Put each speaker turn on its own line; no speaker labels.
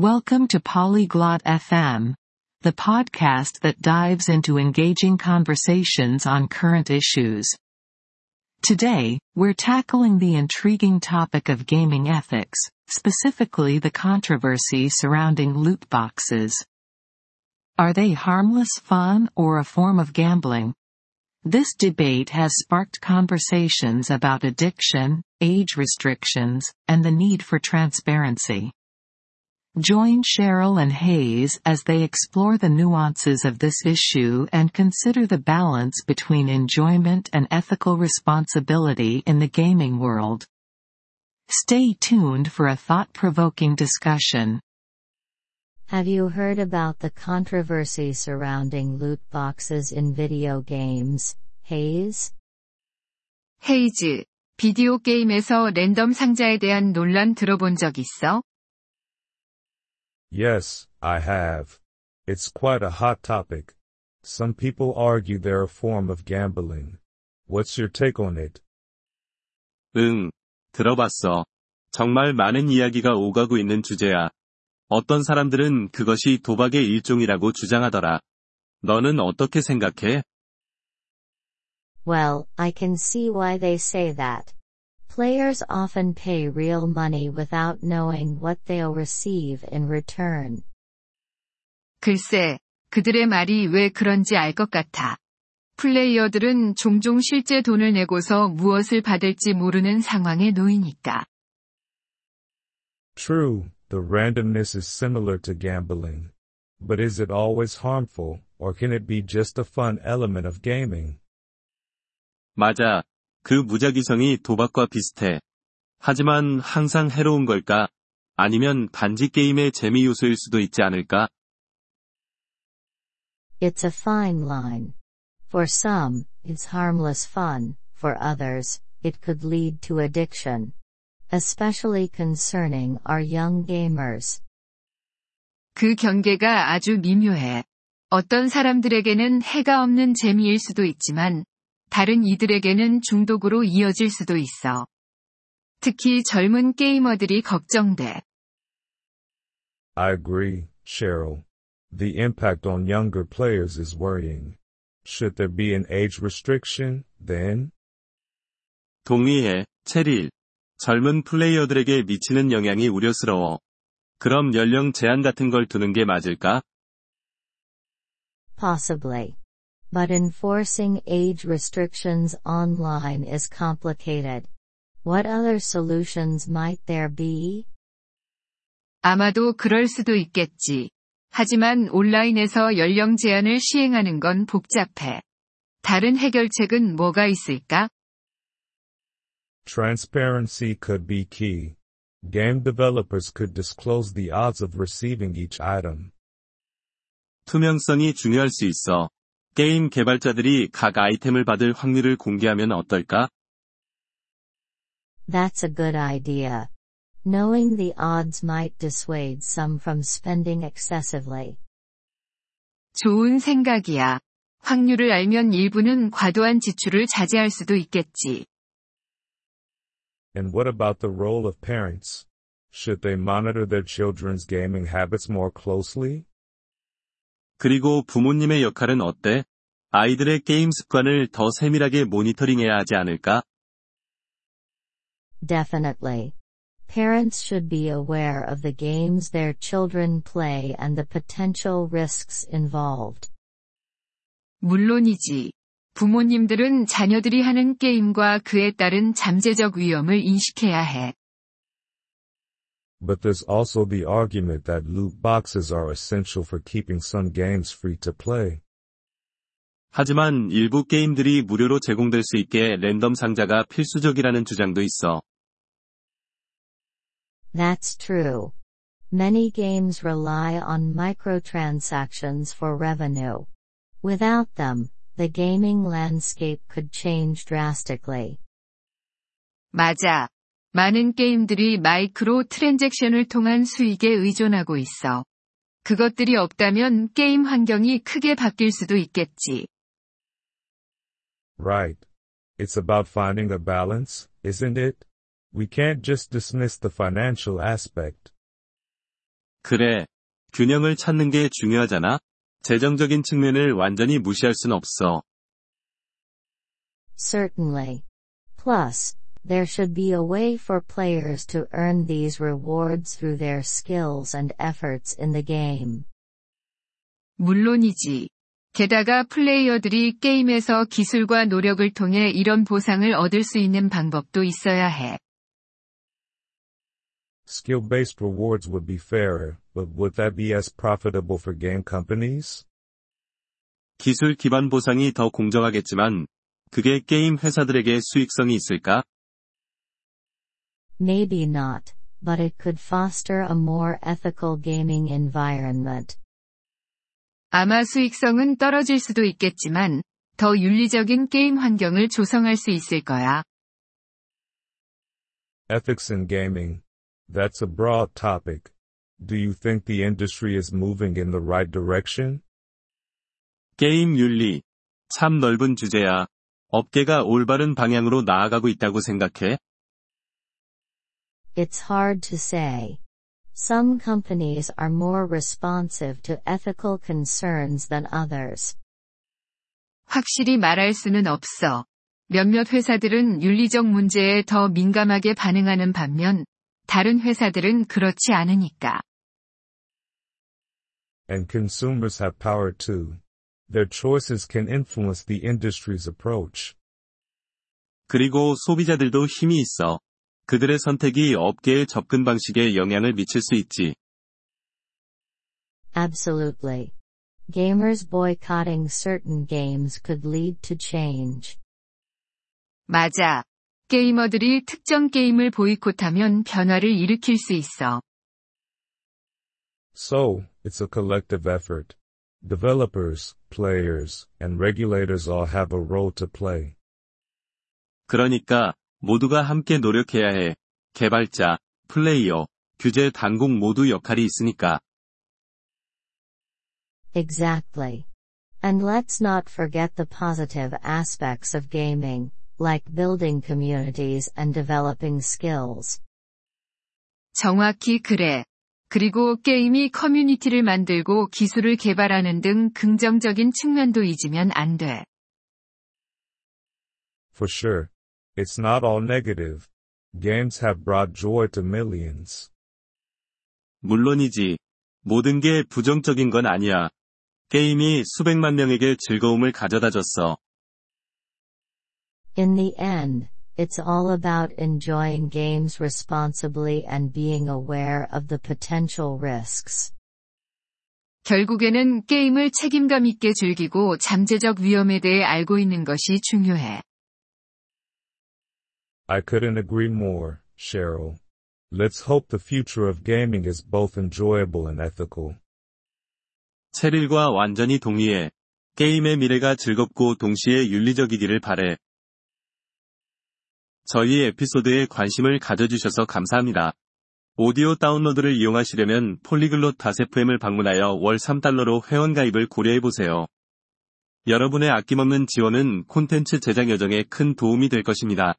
Welcome to Polyglot FM, the podcast that dives into engaging conversations on current issues. Today, we're tackling the intriguing topic of gaming ethics, specifically the controversy surrounding loot boxes. Are they harmless fun or a form of gambling? This debate has sparked conversations about addiction, age restrictions, and the need for transparency. Join Cheryl and Hayes as they explore the nuances of this issue and consider the balance between enjoyment and ethical responsibility in the gaming world. Stay tuned for a thought-provoking discussion.
Have you heard about the controversy surrounding loot boxes in video games, Hayes?
헤이즈, 비디오 게임에서 랜덤 상자에 대한 논란 들어본 적 있어?
Yes, I have. It's quite a hot topic. Some people argue they're a form of gambling. What's your take on it?
응, 들어봤어. 정말 많은 이야기가 오가고 있는 주제야. 어떤 사람들은 그것이 도박의 일종이라고 주장하더라. 너는 어떻게 생각해?
Well, I can see why they say that. Players often pay real money without knowing what they'll receive in return.
글쎄, 그들의 말이 왜 그런지 알 것 같아. 플레이어들은 종종 실제 돈을 내고서 무엇을 받을지 모르는 상황에 놓이니까.
True, the randomness is similar to gambling. But is it always harmful, or can it be just a fun element of gaming?
맞아. 그 무작위성이 도박과 비슷해. 하지만 항상 해로운 걸까? 아니면 단지 게임의 재미 요소일 수도 있지 않을까?
It's a fine line. For some, it's harmless fun, for others, it could lead to addiction. Especially concerning our young gamers.
그 경계가 아주 미묘해. 어떤 사람들에게는 해가 없는 재미일 수도 있지만, 다른 이들에게는 중독으로 이어질 수도 있어. 특히 젊은 게이머들이 걱정돼.
I agree, Cheryl. The impact on younger players is worrying. Should there be an age restriction, then?
동의해, 체릴. 젊은 플레이어들에게 미치는 영향이 우려스러워. 그럼 연령 제한 같은 걸 두는 게 맞을까?
Possibly. But enforcing age restrictions online is complicated. What other solutions might there be?
아마도 그럴 수도 있겠지. 하지만 온라인에서 연령 제한을 시행하는 건 복잡해. 다른 해결책은 뭐가 있을까?
Transparency could be key. Game developers could disclose the odds of receiving each item.
투명성이 중요할 수 있어. 게임 개발자들이 각 아이템을 받을 확률을 공개하면 어떨까?
That's a good idea. Knowing the odds might dissuade some from spending excessively.
좋은 생각이야. 확률을 알면 일부는 과도한 지출을 자제할 수도 있겠지.
And what about the role of parents? Should they monitor their children's gaming habits more closely?
그리고 부모님의 역할은 어때? 아이들의 게임 습관을 더 세밀하게 모니터링해야 하지 않을까?
Definitely. Parents should be aware of the games their children play and the potential risks involved.
물론이지. 부모님들은 자녀들이 하는 게임과 그에 따른 잠재적 위험을 인식해야 해.
But there's also the argument that loot boxes are essential for keeping some games free to play.
하지만 일부 게임들이 무료로 제공될 수 있게 랜덤 상자가 필수적이라는 주장도 있어.
That's true. Many games rely on microtransactions for revenue. Without them, the gaming landscape could change drastically.
맞아. 많은 게임들이 마이크로 트랜잭션을 통한 수익에 의존하고 있어. 그것들이 없다면 게임 환경이 크게 바뀔 수도 있겠지.
Right. It's about finding a balance, isn't it? We can't just dismiss the financial aspect.
그래. 균형을 찾는 게 중요하잖아. 재정적인 측면을 완전히 무시할 순 없어.
Certainly. Plus, there should be a way for players to earn these rewards through their skills and efforts in the game.
물론이지. 게다가 플레이어들이 게임에서 기술과 노력을 통해 이런 보상을 얻을 수 있는 방법도 있어야 해.
Skill-based rewards would be fairer, but would that be as profitable for game companies?
기술 기반 보상이 더 공정하겠지만, 그게 게임 회사들에게 수익성이 있을까?
Maybe not, but it could foster a more ethical gaming environment.
아마 수익성은 떨어질 수도 있겠지만, 더 윤리적인 게임 환경을 조성할 수 있을 거야.
Ethics in gaming. That's a broad topic. Do you think the industry is moving in the right direction?
게임 윤리. 참 넓은 주제야. 업계가 올바른 방향으로 나아가고 있다고 생각해?
It's hard to say. Some companies are more responsive to ethical concerns than others.
확실히 말할 수는 없어. 몇몇 회사들은 윤리적 문제에 더 민감하게 반응하는 반면, 다른 회사들은 그렇지 않으니까.
And consumers have power too. Their choices can influence the industry's approach.
그리고 소비자들도 힘이 있어. 그들의 선택이 업계의 접근 방식에 영향을 미칠 수 있지.
Absolutely. Gamers boycotting certain games could lead to change.
맞아. 게이머들이 특정 게임을 보이콧하면 변화를 일으킬 수 있어.
So, it's a collective effort. Developers, players, and regulators all have a role to play.
그러니까 모두가 함께 노력해야 해. 개발자, 플레이어, 규제 당국 모두 역할이 있으니까.
Exactly. And let's not forget the positive aspects of gaming, like building communities and developing skills.
정확히 그래. 그리고 게임이 커뮤니티를 만들고 기술을 개발하는 등 긍정적인 측면도 잊으면 안 돼.
For sure. It's not all negative. Games have brought joy to millions.
물론이지. 모든 게 부정적인 건 아니야. 게임이 수백만 명에게 즐거움을 가져다 줬어.
In the end, it's all about enjoying games responsibly and being aware of the potential risks.
결국에는 게임을 책임감 있게 즐기고 잠재적 위험에 대해 알고 있는 것이 중요해.
I couldn't agree more, Cheryl. Let's hope the future of gaming is both enjoyable and ethical.
체릴과 완전히 동의해. 게임의 미래가 즐겁고 동시에 윤리적이기를 바래. 저희 에피소드에 관심을 가져주셔서 감사합니다. 오디오 다운로드를 이용하시려면 폴리글롯 다세프엠을 방문하여 월 3달러로 회원가입을 고려해보세요. 여러분의 아낌없는 지원은 콘텐츠 제작 여정에 큰 도움이 될 것입니다.